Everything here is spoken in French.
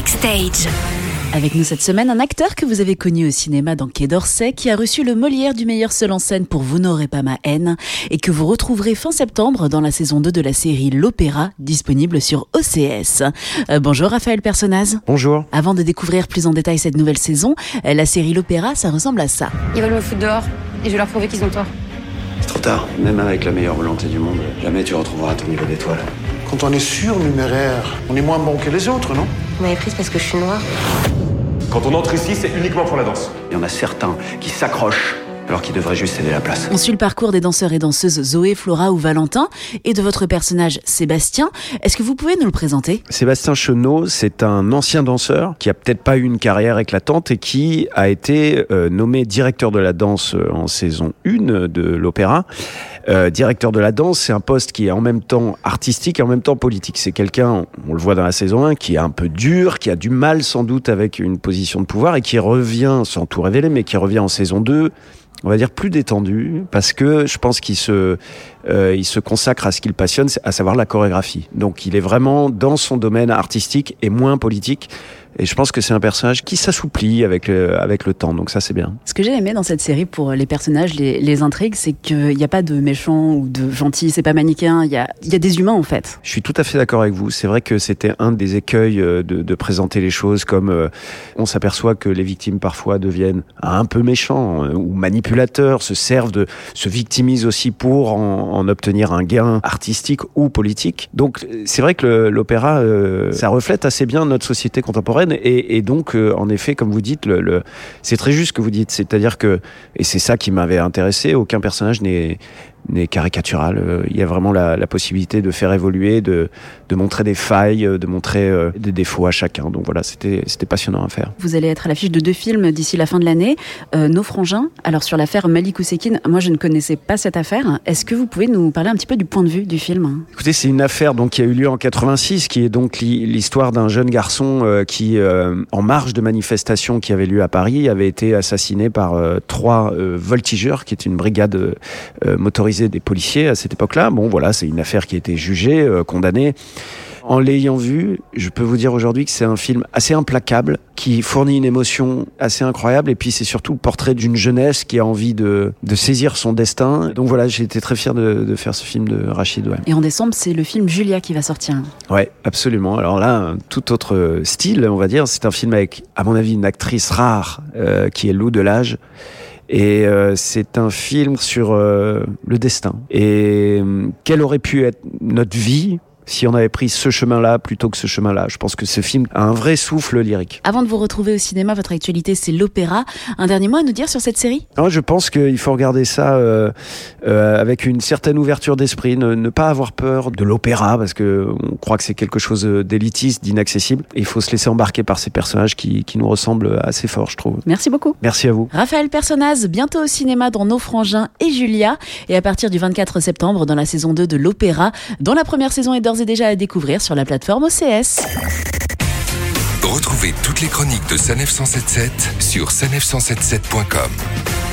Backstage. Avec nous cette semaine, un acteur que vous avez connu au cinéma dans Quai d'Orsay, qui a reçu le Molière du meilleur seul en scène pour Vous n'aurez pas ma haine, et que vous retrouverez fin septembre dans la saison 2 de la série L'Opéra, disponible sur OCS. Euh, bonjour Raphaël Personnaz. Bonjour. Avant de découvrir plus en détail cette nouvelle saison, euh, la série L'Opéra, ça ressemble à ça. Ils veulent me foutre dehors et je vais leur prouver qu'ils ont tort. C'est trop tard. Même avec la meilleure volonté du monde, jamais tu retrouveras ton niveau d'étoile. Quand on est surnuméraire, on est moins bon que les autres, non? Vous m'avez prise parce que je suis noire. Quand on entre ici, c'est uniquement pour la danse. Il y en a certains qui s'accrochent alors qu'ils devraient juste céder la place. On suit le parcours des danseurs et danseuses Zoé, Flora ou Valentin, et de votre personnage Sébastien. Est-ce que vous pouvez nous le présenter? Sébastien Chenot, c'est un ancien danseur qui a peut-être pas eu une carrière éclatante et qui a été euh, nommé directeur de la danse euh, en saison 1 de l'opéra. Euh, directeur de la danse, c'est un poste qui est en même temps artistique et en même temps politique. C'est quelqu'un, on le voit dans la saison 1, qui est un peu dur, qui a du mal sans doute avec une position de pouvoir et qui revient, sans tout révéler, mais qui revient en saison 2 on va dire plus détendu parce que je pense qu'il se euh, il se consacre à ce qu'il passionne, à savoir la chorégraphie. Donc il est vraiment dans son domaine artistique et moins politique. Et je pense que c'est un personnage qui s'assouplit avec le, avec le temps, donc ça c'est bien. Ce que j'ai aimé dans cette série pour les personnages, les, les intrigues, c'est qu'il n'y a pas de méchants ou de gentils, c'est pas manichéen, il y a, y a des humains en fait. Je suis tout à fait d'accord avec vous. C'est vrai que c'était un des écueils de, de présenter les choses comme euh, on s'aperçoit que les victimes parfois deviennent un peu méchants euh, ou manipulateurs, se servent de, se victimisent aussi pour en, en obtenir un gain artistique ou politique. Donc c'est vrai que l'opéra, euh, ça reflète assez bien notre société contemporaine et, donc, euh, en effet, comme vous dites, c'est très juste ce que vous dites. C'est-à-dire que, et c'est ça qui m'avait intéressé, aucun personnage n'est n'est caricatural. Euh, il y a vraiment la, la, possibilité de faire évoluer, de, de montrer des failles, de montrer euh, des défauts à chacun. Donc voilà, c'était passionnant à faire. Vous allez être à l'affiche de deux films d'ici la fin de l'année. Euh, Nos frangins, alors sur l'affaire Malik Ousekine, moi je ne connaissais pas cette affaire. Est-ce que vous pouvez nous parler un petit peu du point de vue du film? Écoutez, c'est une affaire donc, qui a eu lieu en 86, qui est donc l'histoire d'un jeune garçon euh, qui, euh, en marge de manifestation qui avait lieu à Paris, avait été assassiné par euh, trois voltigeurs, qui est une brigade motorisée des policiers à cette époque-là. Bon, voilà, c'est une affaire qui a été jugée, condamnée. En l'ayant vu, je peux vous dire aujourd'hui que c'est un film assez implacable, qui fournit une émotion assez incroyable, et puis c'est surtout le portrait d'une jeunesse qui a envie de, de, saisir son destin. Donc voilà, j'ai été très fier de, de, faire ce film de Rachid ouais. Et en décembre, c'est le film Julia qui va sortir. Ouais, absolument. Alors là, un tout autre style, on va dire. C'est un film avec, à mon avis, une actrice rare, euh, qui est Lou Delage. Et euh, c'est un film sur euh, le destin. Et euh, quelle aurait pu être notre vie si on avait pris ce chemin-là plutôt que ce chemin-là. Je pense que ce film a un vrai souffle lyrique. Avant de vous retrouver au cinéma, votre actualité, c'est l'opéra. Un dernier mot à nous dire sur cette série? Non, Je pense qu'il faut regarder ça euh, euh, avec une certaine ouverture d'esprit, ne, ne, pas avoir peur de l'opéra, parce que on croit que c'est quelque chose d'élitiste, d'inaccessible. Il faut se laisser embarquer par ces personnages qui, qui, nous ressemblent assez fort, je trouve. Merci beaucoup. Merci à vous. Raphaël Personnaz, bientôt au cinéma dans Nos Frangins et Julia, et à partir du 24 septembre dans la saison 2 de l'opéra, dont la première saison est déjà à découvrir sur la plateforme OCS. Retrouvez toutes les chroniques de Sanef 177 sur sanef177.com.